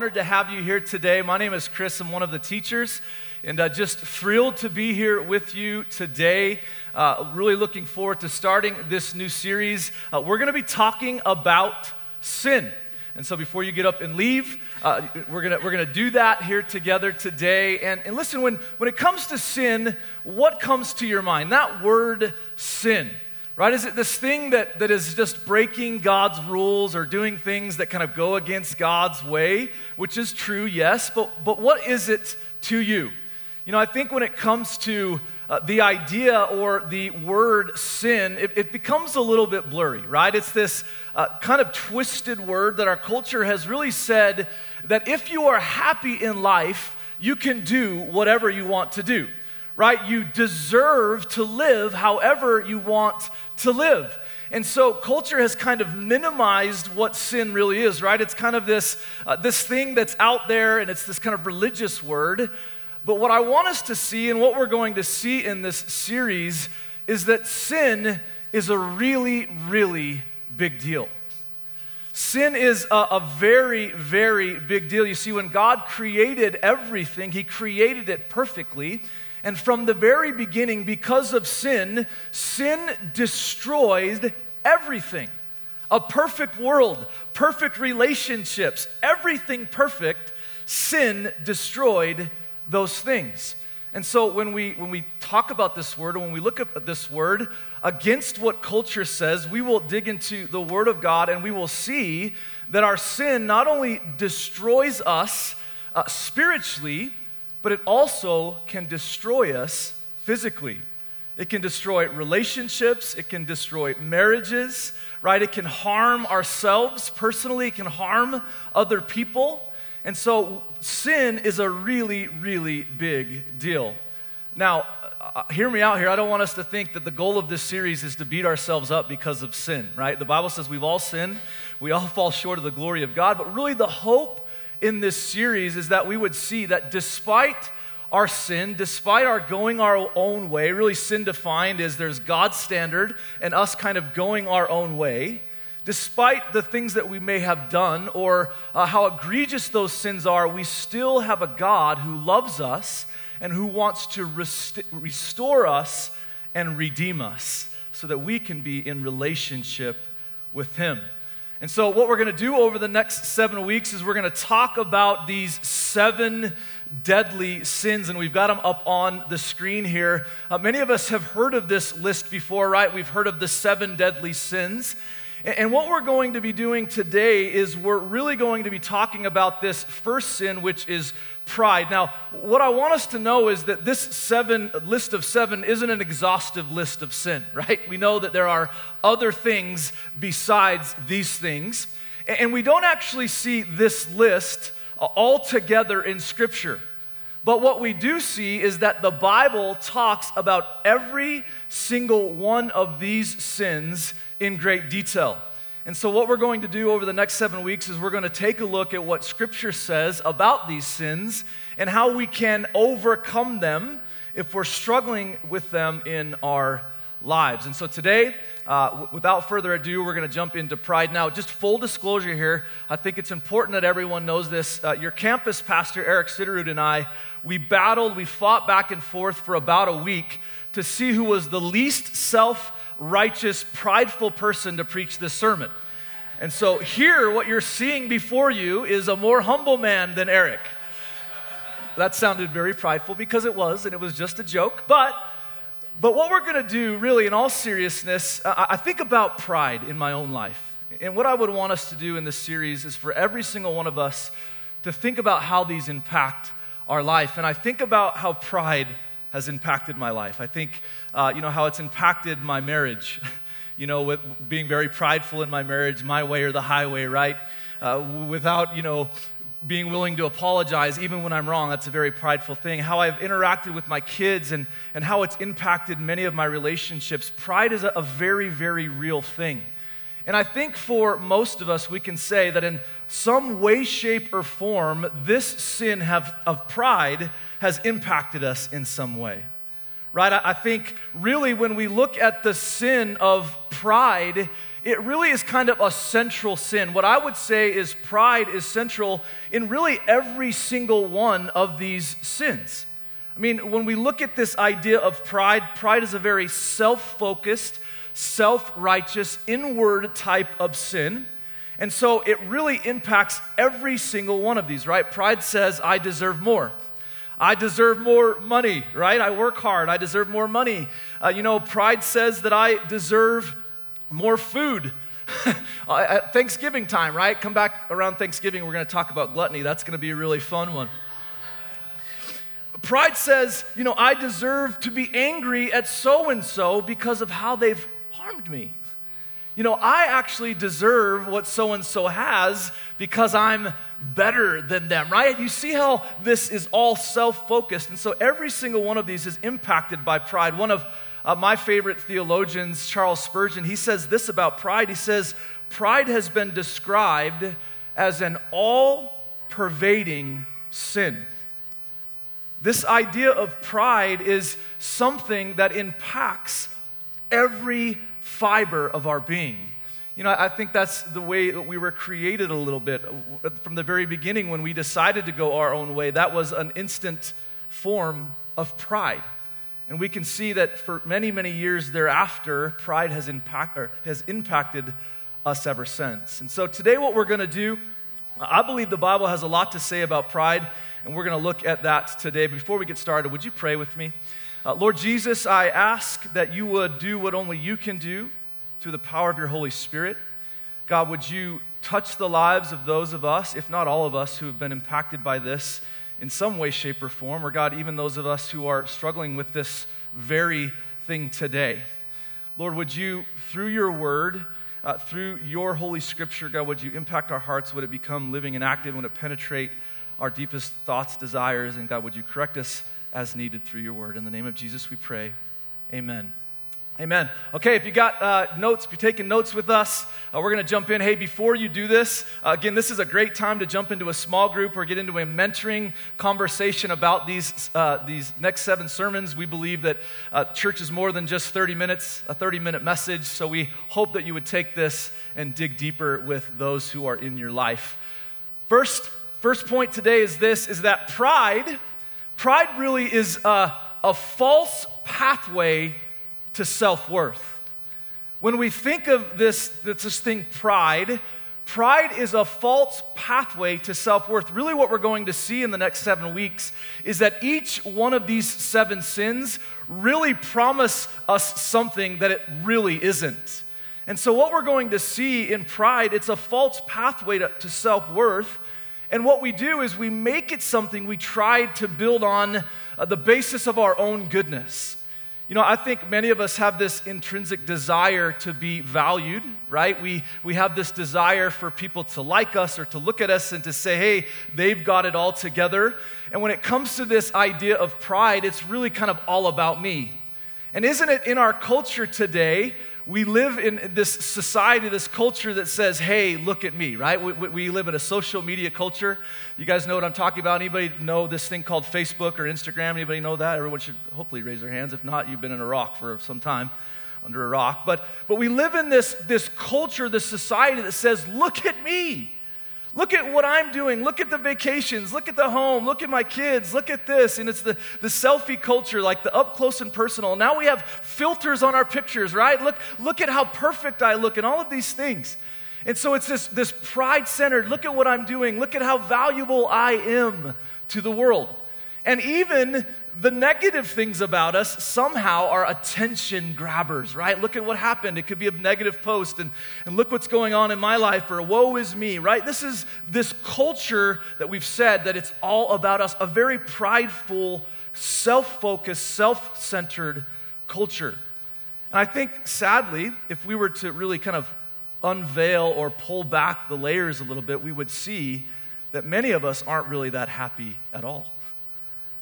honored to have you here today. My name is Chris. I'm one of the teachers, and uh, just thrilled to be here with you today. Uh, really looking forward to starting this new series. Uh, we're going to be talking about sin. And so before you get up and leave, uh, we're going we're gonna do that here together today. And, and listen, when, when it comes to sin, what comes to your mind? That word sin right? Is it this thing that, that is just breaking God's rules or doing things that kind of go against God's way, which is true, yes, but, but what is it to you? You know, I think when it comes to uh, the idea or the word sin, it, it, becomes a little bit blurry, right? It's this uh, kind of twisted word that our culture has really said that if you are happy in life, you can do whatever you want to do right? You deserve to live however you want to live. And so culture has kind of minimized what sin really is, right? It's kind of this, uh, this thing that's out there and it's this kind of religious word. But what I want us to see and what we're going to see in this series is that sin is a really, really big deal. Sin is a, a, very, very big deal. You see, when God created everything, He created it perfectly. And from the very beginning, because of sin, sin destroyed everything. A perfect world, perfect relationships, everything perfect, sin destroyed those things. And so when we, when we talk about this word, when we look at this word against what culture says, we will dig into the word of God and we will see that our sin not only destroys us uh, spiritually, but it also can destroy us physically. It can destroy relationships, it can destroy marriages, right? It can harm ourselves personally, it can harm other people. And so sin is a really, really big deal. Now, uh, hear me out here. I don't want us to think that the goal of this series is to beat ourselves up because of sin, right? The Bible says we've all sinned, we all fall short of the glory of God, but really the hope in this series is that we would see that despite our sin, despite our going our own way, really sin defined is there's God's standard and us kind of going our own way, despite the things that we may have done or uh, how egregious those sins are, we still have a God who loves us and who wants to rest- restore us and redeem us so that we can be in relationship with Him. And so, what we're going to do over the next seven weeks is we're going to talk about these seven deadly sins, and we've got them up on the screen here. Uh, many of us have heard of this list before, right? We've heard of the seven deadly sins. And what we're going to be doing today is we're really going to be talking about this first sin, which is pride. Now, what I want us to know is that this seven list of seven isn't an exhaustive list of sin, right? We know that there are other things besides these things. And we don't actually see this list uh, all together in Scripture. But what we do see is that the Bible talks about every single one of these sins in great detail. And so, what we're going to do over the next seven weeks is we're going to take a look at what Scripture says about these sins and how we can overcome them if we're struggling with them in our lives. And so, today, uh, w- without further ado, we're going to jump into pride. Now, just full disclosure here, I think it's important that everyone knows this. Uh, your campus pastor, Eric Sitterud, and I, we battled, we fought back and forth for about a week to see who was the least self righteous, prideful person to preach this sermon. And so here, what you're seeing before you is a more humble man than Eric. That sounded very prideful because it was, and it was just a joke. But, but what we're going to do, really, in all seriousness, I, I think about pride in my own life. And what I would want us to do in this series is for every single one of us to think about how these impact our life. And I think about how pride has impacted my life. I think, uh, you know, how it's impacted my marriage. you know, with being very prideful in my marriage, my way or the highway, right? Uh, without, you know, being willing to apologize even when I'm wrong. That's a very prideful thing. How I've interacted with my kids and, and how it's impacted many of my relationships. Pride is a, a very, very real thing. And I think for most of us, we can say that in some way, shape, or form, this sin have, of pride has impacted us in some way. Right? I, I think really when we look at the sin of pride, it really is kind of a central sin. What I would say is pride is central in really every single one of these sins. I mean, when we look at this idea of pride, pride is a very self focused, self righteous, inward type of sin. And so it really impacts every single one of these, right? Pride says, I deserve more. I deserve more money, right? I work hard. I deserve more money. Uh, you know, pride says that I deserve more food. At Thanksgiving time, right? Come back around Thanksgiving, we're going to talk about gluttony. That's going to be a really fun one. Pride says, you know, I deserve to be angry at so and so because of how they've harmed me you know, I actually deserve what so and so has because I'm better than them, right? You see how this is all self focused. And so every single one of these is impacted by pride. One of uh, my favorite theologians, Charles Spurgeon, he says this about pride. He says, Pride has been described as an all pervading sin. This idea of pride is something that impacts every fiber of our being. You know, I think that's the way that we were created a little bit. From the very beginning, when we decided to go our own way, that was an instant form of pride. And we can see that for many, many years thereafter, pride has, impact, has impacted us ever since. And so today, what we're going to do, I believe the Bible has a lot to say about pride, and we're going to look at that today. Before we get started, would you pray with me? Uh, Lord Jesus, I ask that you would do what only you can do through the power of your Holy Spirit. God, would you touch the lives of those of us, if not all of us, who have been impacted by this in some way, shape, or form, or God, even those of us who are struggling with this very thing today. Lord, would you, through your word, uh, through your Holy Scripture, God, would you impact our hearts? Would it become living and active? Would it penetrate our deepest thoughts, desires? And God, would you correct us as needed through your word. In the name of Jesus, we pray. Amen. Amen. Okay, if you got uh, notes, if you're taking notes with us, uh, we're going to jump in. Hey, before you do this, uh, again, this is a great time to jump into a small group or get into a mentoring conversation about these, uh, these next seven sermons. We believe that uh, church is more than just 30 minutes, a 30 minute message. So we hope that you would take this and dig deeper with those who are in your life. First, first point today is this is that pride Pride really is a, a false pathway to self worth. When we think of this, this thing, pride, pride is a false pathway to self worth. Really, what we're going to see in the next seven weeks is that each one of these seven sins really promise us something that it really isn't. And so, what we're going to see in pride, it's a false pathway to, to self worth. And what we do is we make it something we try to build on uh, the basis of our own goodness. You know, I think many of us have this intrinsic desire to be valued, right? We, we have this desire for people to like us or to look at us and to say, hey, they've got it all together. And when it comes to this idea of pride, it's really kind of all about me. And isn't it in our culture today we live in this society, this culture that says, hey, look at me, right? We, we, live in a social media culture. You guys know what I'm talking about? Anybody know this thing called Facebook or Instagram? Anybody know that? Everyone should hopefully raise their hands. If not, you've been in a rock for some time, under a rock. But, but we live in this, this culture, this society that says, look at me. Look at what I'm doing. Look at the vacations. Look at the home. Look at my kids. Look at this. And it's the, the selfie culture, like the up close and personal. Now we have filters on our pictures, right? Look, look at how perfect I look and all of these things. And so it's this, this pride centered look at what I'm doing. Look at how valuable I am to the world. And even the negative things about us somehow are attention grabbers, right? Look at what happened. It could be a negative post, and, and look what's going on in my life, or woe is me, right? This is this culture that we've said that it's all about us, a very prideful, self focused, self centered culture. And I think, sadly, if we were to really kind of unveil or pull back the layers a little bit, we would see that many of us aren't really that happy at all.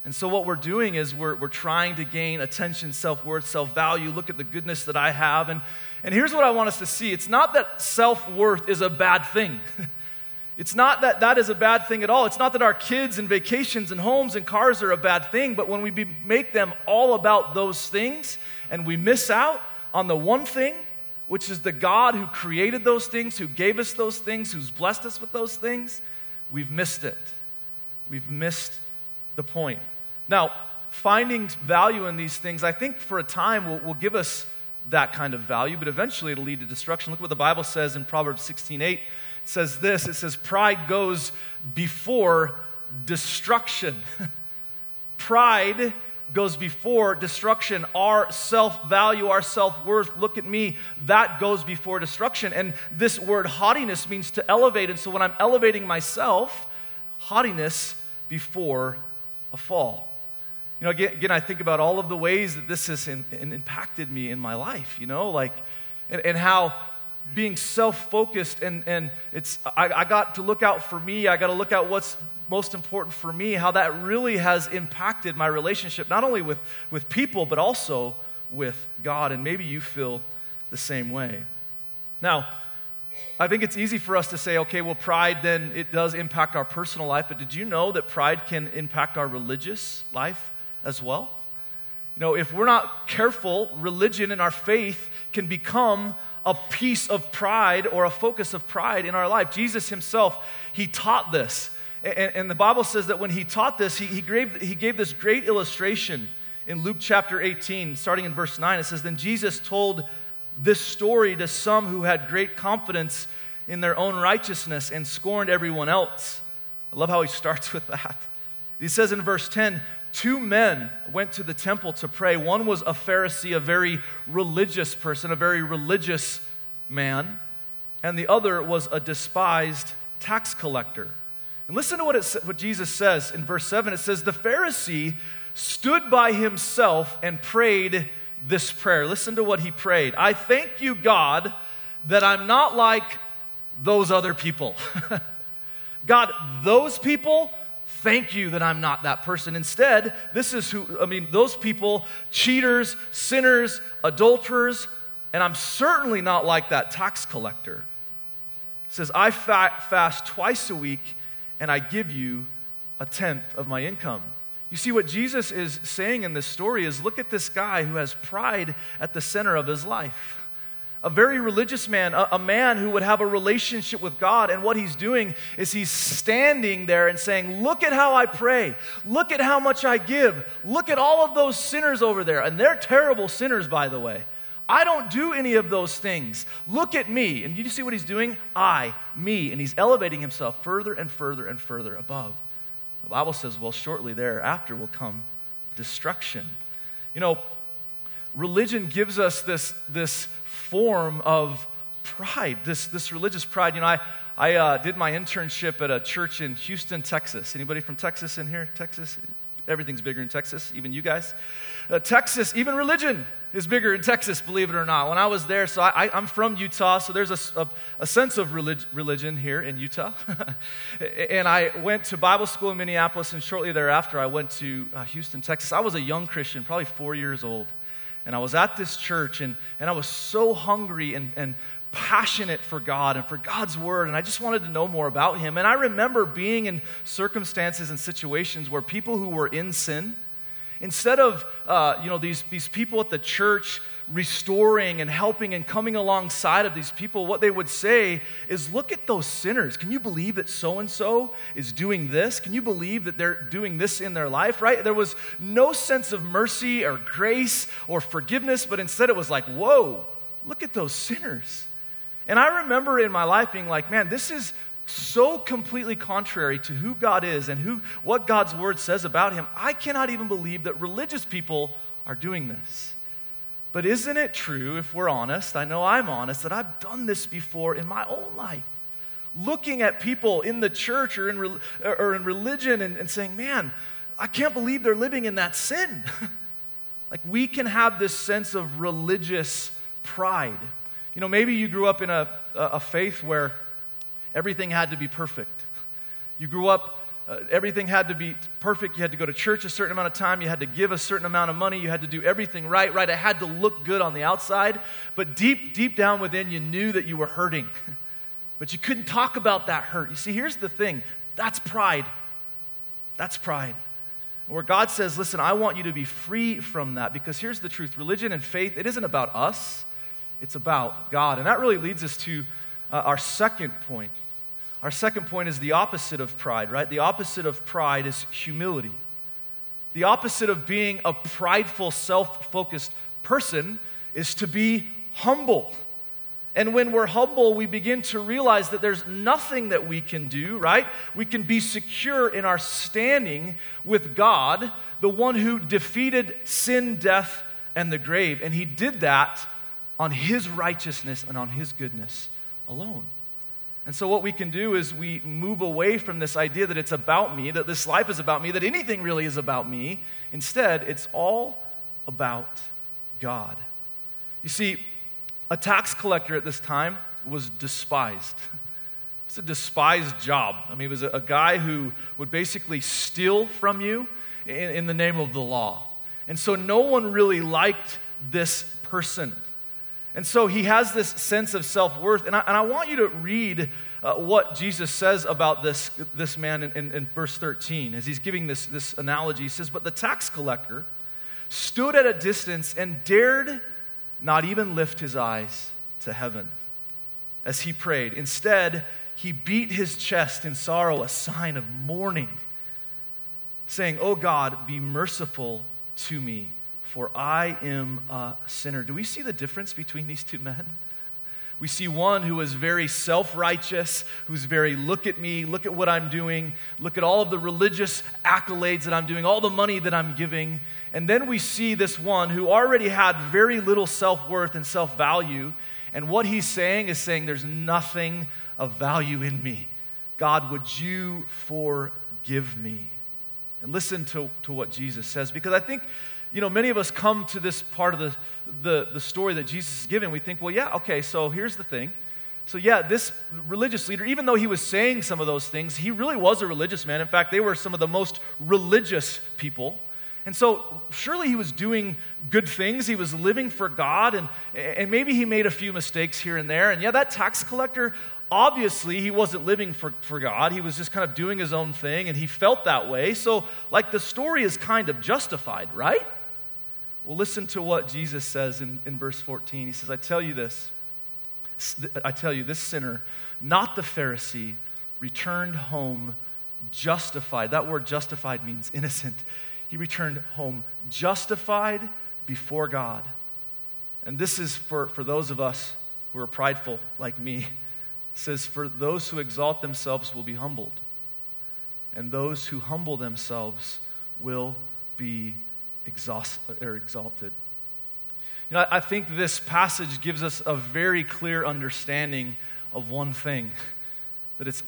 And so, what we're doing is we're, we're trying to gain attention, self worth, self value. Look at the goodness that I have. And, and here's what I want us to see it's not that self worth is a bad thing. it's not that that is a bad thing at all. It's not that our kids and vacations and homes and cars are a bad thing. But when we be, make them all about those things and we miss out on the one thing which is the God who created those things, who gave us those things, who's blessed us with those things, we've missed it. We've missed the point. Now, finding value in these things, I think for a time will, will give us that kind of value, but eventually it'll lead to destruction. Look what the Bible says in Proverbs 16 8. It says this it says, Pride goes before destruction. Pride goes before destruction. Our self value, our self worth, look at me, that goes before destruction. And this word haughtiness means to elevate. And so when I'm elevating myself, haughtiness before a fall. You know, again, again, I think about all of the ways that this has in, in impacted me in my life, you know, like, and, and how being self focused and, and it's, I, I got to look out for me, I got to look out what's most important for me, how that really has impacted my relationship, not only with, with people, but also with God. And maybe you feel the same way. Now, I think it's easy for us to say, okay, well, pride then it does impact our personal life, but did you know that pride can impact our religious life? As well. You know, if we're not careful, religion and our faith can become a piece of pride or a focus of pride in our life. Jesus himself, he taught this. And, and the Bible says that when he taught this, he, he, gave, he gave this great illustration in Luke chapter 18, starting in verse 9. It says, Then Jesus told this story to some who had great confidence in their own righteousness and scorned everyone else. I love how he starts with that. He says in verse 10 two men went to the temple to pray. One was a Pharisee, a very religious person, a very religious man, and the other was a despised tax collector. And listen to what, it, what Jesus says in verse 7. It says, The Pharisee stood by himself and prayed this prayer. Listen to what he prayed I thank you, God, that I'm not like those other people. God, those people, Thank you that I'm not that person. Instead, this is who, I mean, those people, cheaters, sinners, adulterers, and I'm certainly not like that tax collector. Says, I fast twice a week and I give you a tenth of my income. You see, what Jesus is saying in this story is look at this guy who has pride at the center of his life a very religious man, a, a, man who would have a relationship with God. And what he's doing is he's standing there and saying, Look at how I pray. Look at how much I give. Look at all of those sinners over there. And they're terrible sinners, by the way. I don't do any of those things. Look at me. And you see what he's doing? I, me. And he's elevating himself further and further and further above. The Bible says, well, shortly thereafter will come destruction. You know, religion gives us this, this form of pride, this, this religious pride. You know, I, I uh, did my internship at a church in Houston, Texas. Anybody from Texas in here? Texas? Everything's bigger in Texas, even you guys. Uh, Texas, even religion is bigger in Texas, believe it or not. When I was there, so I, am from Utah, so there's a, a, a sense of relig- religion here in Utah. and I went to Bible school in Minneapolis, and shortly thereafter, I went to uh, Houston, Texas. I was a young Christian, probably four years old. And I was at this church and, and I was so hungry and, and passionate for God and for God's word, and I just wanted to know more about Him. And I remember being in circumstances and situations where people who were in sin, Instead of, uh, you know, these, these people at the church restoring and helping and coming alongside of these people, what they would say is, look at those sinners. Can you believe that so and so is doing this? Can you believe that they're doing this in their life, right? There was no sense of mercy or grace or forgiveness, but instead it was like, whoa, look at those sinners. And I remember in my life being like, man, this is so completely contrary to who God is and who, what God's word says about him, I cannot even believe that religious people are doing this. But isn't it true, if we're honest, I know I'm honest, that I've done this before in my own life? Looking at people in the church or in, or in religion and, and saying, man, I can't believe they're living in that sin. like we can have this sense of religious pride. You know, maybe you grew up in a, a faith where Everything had to be perfect. You grew up, uh, everything had to be perfect. You had to go to church a certain amount of time. You had to give a certain amount of money. You had to do everything right, right? It had to look good on the outside. But deep, deep down within, you knew that you were hurting. but you couldn't talk about that hurt. You see, here's the thing that's pride. That's pride. Where God says, listen, I want you to be free from that because here's the truth religion and faith, it isn't about us, it's about God. And that really leads us to uh, our second point. Our second point is the opposite of pride, right? The opposite of pride is humility. The opposite of being a prideful, self focused person is to be humble. And when we're humble, we begin to realize that there's nothing that we can do, right? We can be secure in our standing with God, the one who defeated sin, death, and the grave. And he did that on his righteousness and on his goodness alone. And so, what we can do is we move away from this idea that it's about me, that this life is about me, that anything really is about me. Instead, it's all about God. You see, a tax collector at this time was despised. It's a despised job. I mean, it was a, guy who would basically steal from you in, in the name of the law. And so, no one really liked this person. And so he has this sense of self worth. And I, and I want you to read uh, what Jesus says about this, this man in, in, in verse 13 as he's giving this, this analogy. He says, But the tax collector stood at a distance and dared not even lift his eyes to heaven as he prayed. Instead, he beat his chest in sorrow, a sign of mourning, saying, Oh God, be merciful to me for I am a sinner. Do we see the difference between these two men? We see one who is very self righteous, who's very, look at me, look at what I'm doing, look at all of the religious accolades that I'm doing, all the money that I'm giving. And then we see this one who already had very little self worth and self value. And what he's saying is saying, There's nothing of value in me. God, would you forgive me? And listen to, to what Jesus says, because I think you know, many of us come to this part of the, the, the story that Jesus is giving. We think, well, yeah, okay, so here's the thing. So, yeah, this religious leader, even though he was saying some of those things, he really was a religious man. In fact, they were some of the most religious people. And so, surely he was doing good things. He was living for God, and, and maybe he made a few mistakes here and there. And yeah, that tax collector, obviously, he wasn't living for, for God. He was just kind of doing his own thing, and he felt that way. So, like, the story is kind of justified, right? Well, listen to what Jesus says in, in verse 14. He says, I tell you this, I tell you, this sinner, not the Pharisee, returned home justified. That word justified means innocent. He returned home justified before God. And this is for, for those of us who are prideful like me. It says, For those who exalt themselves will be humbled, and those who humble themselves will be or exalted. You know, I think this passage gives us a very clear understanding of one thing that it's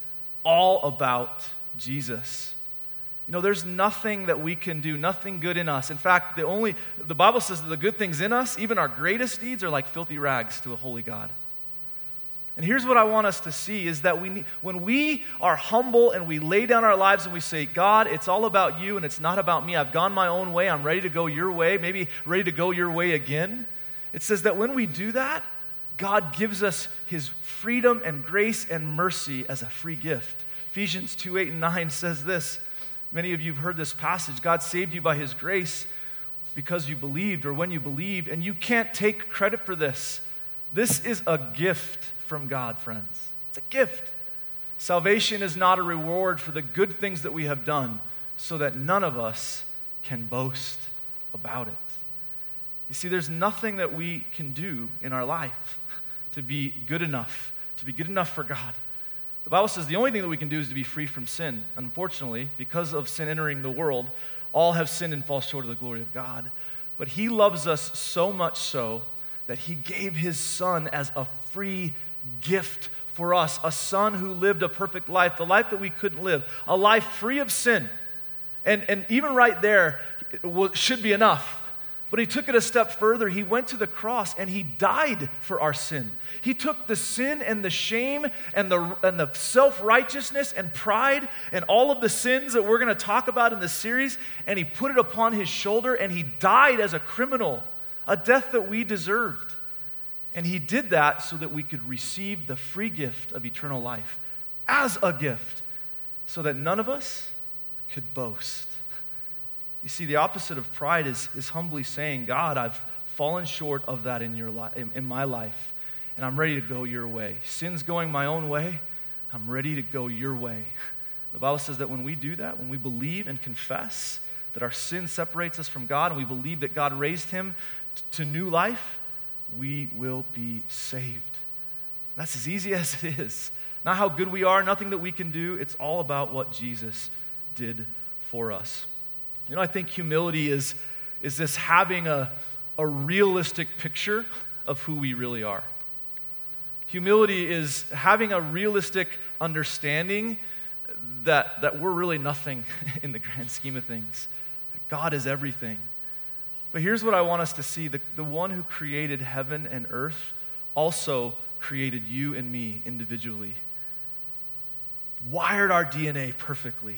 all about Jesus. You know, there's nothing that we can do, nothing good in us. In fact, the only the Bible says that the good things in us, even our greatest deeds, are like filthy rags to a holy God. And here's what I want us to see is that we need, when we are humble and we lay down our lives and we say, God, it's all about you and it's not about me. I've gone my own way. I'm ready to go your way, maybe ready to go your way again. It says that when we do that, God gives us his freedom and grace and mercy as a free gift. Ephesians 2 8 and 9 says this. Many of you have heard this passage. God saved you by his grace because you believed or when you believed, and you can't take credit for this. This is a gift from God, friends. It's a gift. Salvation is not a reward for the good things that we have done, so that none of us can boast about it. You see, there's nothing that we can do in our life to be good enough, to be good enough for God. The Bible says the only thing that we can do is to be free from sin. Unfortunately, because of sin entering the world, all have sinned and fall short of the glory of God. But He loves us so much so that He gave His Son as a free gift for us a son who lived a perfect life, the life that we couldn't live, a life free of sin. And, and even right there it should be enough. But he took it a step further. He went to the cross and he died for our sin. He took the sin and the shame and the, and the self righteousness and pride and all of the sins that we're going to talk about in this series, and he put it upon his shoulder and he died as a criminal, a death that we deserved. And he did that so that we could receive the free gift of eternal life as a gift, so that none of us could boast. You see, the opposite of pride is, is humbly saying, God, I've fallen short of that in, your li- in, in my life, and I'm ready to go your way. Sin's going my own way, I'm ready to go your way. The Bible says that when we do that, when we believe and confess that our sin separates us from God, and we believe that God raised him t- to new life, we will be saved. That's as easy as it is. Not how good we are, nothing that we can do. It's all about what Jesus did for us. You know, I think humility is, is this having a, a realistic picture of who we really are. Humility is having a realistic understanding that, that we're really nothing in the grand scheme of things. God is everything. But here's what I want us to see the, the one who created heaven and earth also created you and me individually, wired our DNA perfectly.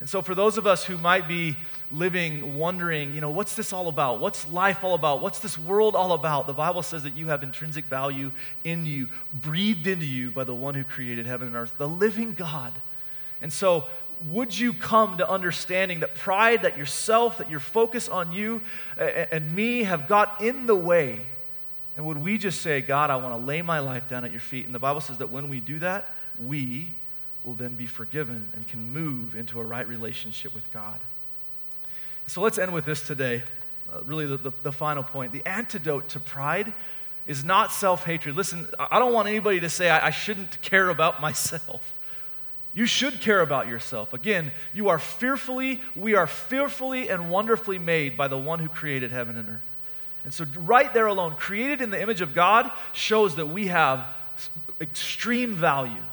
And so, for those of us who might be living wondering, you know, what's this all about? What's life all about? What's this world all about? The Bible says that you have intrinsic value in you, breathed into you by the one who created heaven and earth, the living God. And so, would you come to understanding that pride, that yourself, that your focus on you and me have got in the way? And would we just say, God, I want to lay my life down at your feet? And the Bible says that when we do that, we will then be forgiven and can move into a right relationship with God. So let's end with this today. Uh, really, the, the, the final point. The antidote to pride is not self hatred. Listen, I don't want anybody to say I, I shouldn't care about myself. You should care about yourself. Again, you are fearfully, we are fearfully and wonderfully made by the one who created heaven and earth. And so, right there alone, created in the image of God, shows that we have extreme value.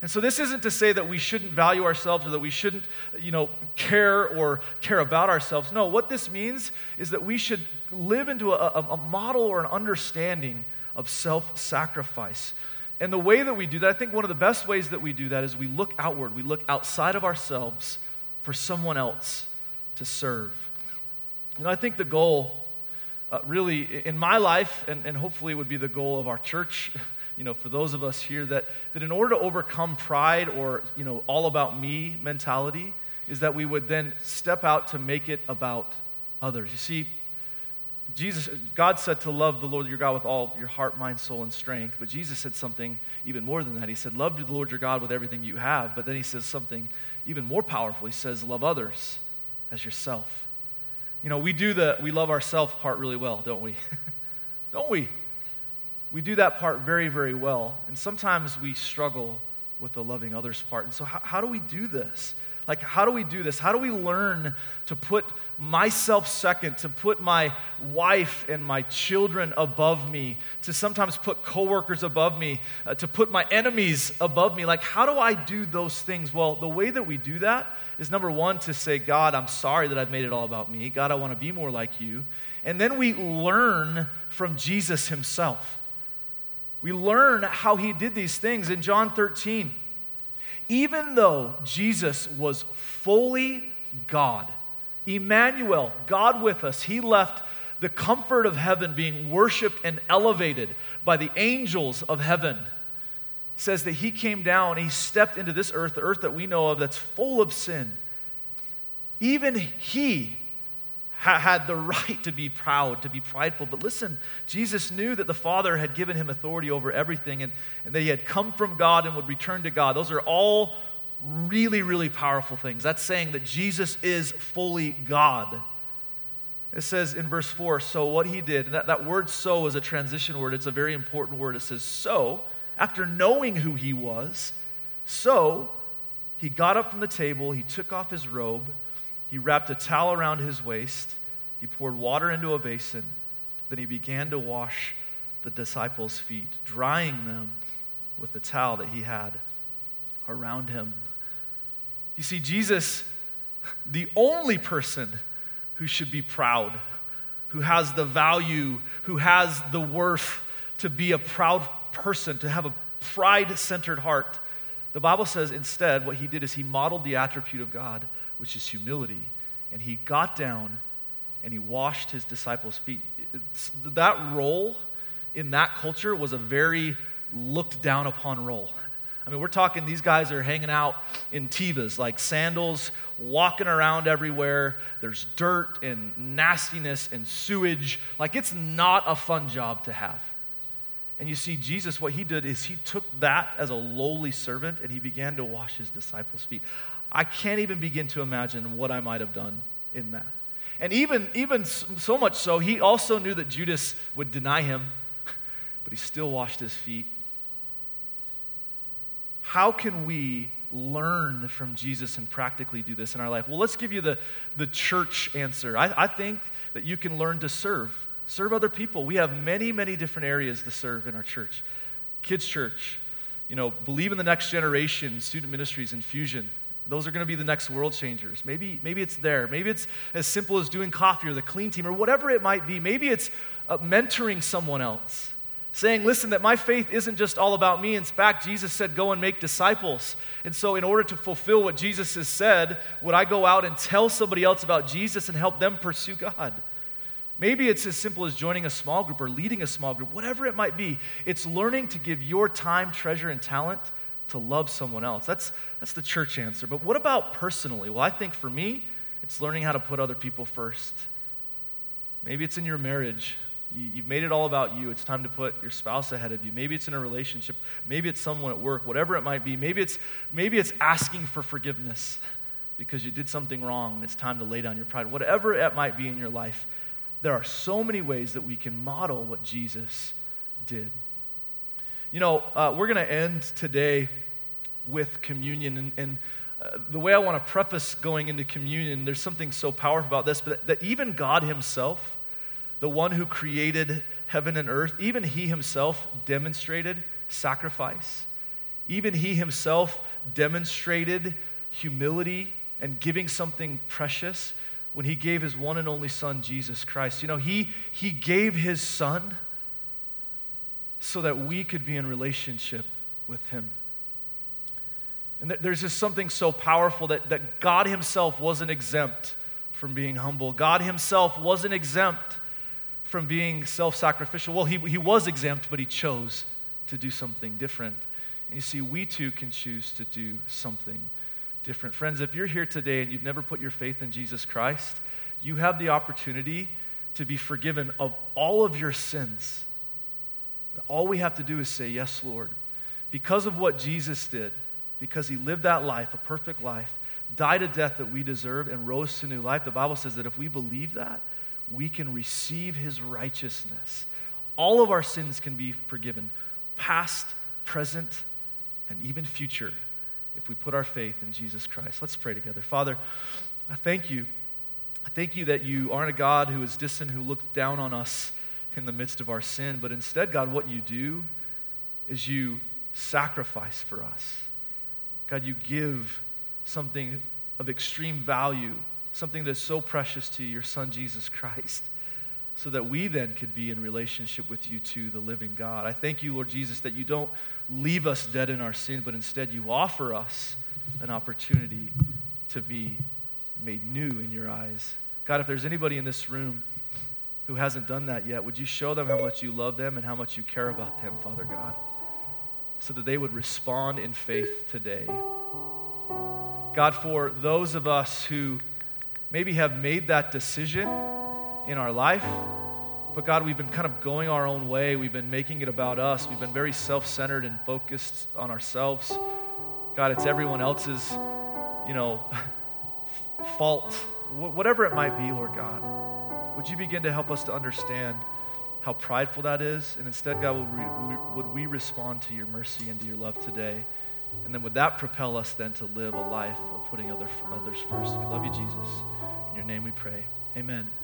And so this isn't to say that we shouldn't value ourselves or that we shouldn't, you know, care or care about ourselves. No, what this means is that we should live into a, a, model or an understanding of self-sacrifice. And the way that we do that, I think one of the best ways that we do that is we look outward. We look outside of ourselves for someone else to serve. You know, I think the goal, uh, really, in my life, and, and hopefully would be the goal of our church you know, for those of us here that, that in order to overcome pride or, you know, all about me mentality, is that we would then step out to make it about others. You see, Jesus, God said to love the Lord your God with all your heart, mind, soul, and strength. But Jesus said something even more than that. He said, Love the Lord your God with everything you have. But then he says something even more powerful. He says, Love others as yourself. You know, we do the we love ourselves part really well, don't we? don't we? we do that part very, very well. And sometimes we struggle with the loving others part. And so, how, how do we do this? Like, how do we do this? How do we learn to put myself second, to put my wife and my children above me, to sometimes put coworkers above me, uh, to put my enemies above me? Like, how do I do those things? Well, the way that we do that is number one, to say, God, I'm sorry that I've made it all about me. God, I want to be more like you. And then we learn from Jesus himself. We learn how he did these things in John 13. Even though Jesus was fully God, Emmanuel, God with us, he left the comfort of heaven being worshiped and elevated by the angels of heaven. says that he came down, he stepped into this earth, the earth that we know of that's full of sin. Even he had the right to be proud, to be prideful. But listen, Jesus knew that the Father had given him authority over everything and, and that he had come from God and would return to God. Those are all really, really powerful things. That's saying that Jesus is fully God. It says in verse 4, so what he did, and that, that word so is a transition word, it's a very important word. It says, so, after knowing who he was, so he got up from the table, he took off his robe, he wrapped a towel around his waist. He poured water into a basin. Then he began to wash the disciples' feet, drying them with the towel that he had around him. You see, Jesus, the only person who should be proud, who has the value, who has the worth to be a proud person, to have a pride centered heart. The Bible says instead, what he did is he modeled the attribute of God which is humility. And he got down and he washed his disciples' feet. It's, that role in that culture was a very looked down upon role. I mean, we're talking these guys are hanging out in Tevas, like sandals, walking around everywhere. There's dirt and nastiness and sewage. Like, it's not a fun job to have. And you see, Jesus, what he did is he took that as a lowly servant and he began to wash his disciples' feet. I can't even begin to imagine what I might have done in that. And even, even so much so, he also knew that Judas would deny him, but he still washed his feet. How can we learn from Jesus and practically do this in our life? Well, let's give you the, the church answer. I, I think that you can learn to serve. Serve other people. We have many, many different areas to serve in our church. Kids' church, you know, believe in the next generation, student ministries, infusion. Those are going to be the next world changers. Maybe, maybe it's there. Maybe it's as simple as doing coffee or the clean team or whatever it might be. Maybe it's uh, mentoring someone else. Saying, listen, that my faith isn't just all about me. In fact, Jesus said, go and make disciples. And so, in order to fulfill what Jesus has said, would I go out and tell somebody else about Jesus and help them pursue God? Maybe it's as simple as joining a small group or leading a small group, whatever it might be. It's learning to give your time, treasure, and talent to love someone else. That's, that's the church answer. But what about personally? Well, I think for me, it's learning how to put other people first. Maybe it's in your marriage. You, have made it all about you. It's time to put your spouse ahead of you. Maybe it's in a relationship. Maybe it's someone at work, whatever it might be. Maybe it's, maybe it's asking for forgiveness because you did something wrong and it's time to lay down your pride. Whatever it might be in your life, there are so many ways that we can model what Jesus did. You know, uh, we're going to end today with communion. And, and uh, the way I want to preface going into communion, there's something so powerful about this, but that, that even God Himself, the one who created heaven and earth, even He Himself demonstrated sacrifice. Even He Himself demonstrated humility and giving something precious when he gave his one and only son, Jesus Christ. You know, he, he gave his son so that we could be in relationship with him. And there's just something so powerful that, that God himself wasn't exempt from being humble. God himself wasn't exempt from being self sacrificial. Well, he, he was exempt, but he chose to do something different. And you see, we too can choose to do something different. Friends, if you're here today and you've never put your faith in Jesus Christ, you have the opportunity to be forgiven of all of your sins. All we have to do is say, Yes, Lord. Because of what Jesus did, because he lived that life, a perfect life, died a death that we deserve, and rose to new life, the Bible says that if we believe that, we can receive his righteousness. All of our sins can be forgiven, past, present, and even future if we put our faith in Jesus Christ. Let's pray together. Father, I thank you. I thank you that you aren't a God who is distant, who looked down on us in the midst of our sin, but instead, God, what you do is you sacrifice for us. God, you give something of extreme value, something that's so precious to you, your Son, Jesus Christ, so that we then could be in relationship with you to the living God. I thank you, Lord Jesus, that you don't leave us dead in our sin, but instead you offer us an opportunity to be made new in your eyes. God, if there's anybody in this room who hasn't done that yet, would you show them how much you love them and how much you care about them, Father God, so that they would respond in faith today? God, for those of us who maybe have made that decision in our life, but God, we've been kind of going our own way. We've been making it about us. We've been very self centered and focused on ourselves. God, it's everyone else's, you know, fault, whatever it might be, Lord God. Would you begin to help us to understand how prideful that is? And instead, God, would we, respond to your mercy and to your love today? And then would that propel us then to live a life of putting other, others first? We love you, Jesus. In your name we pray. Amen.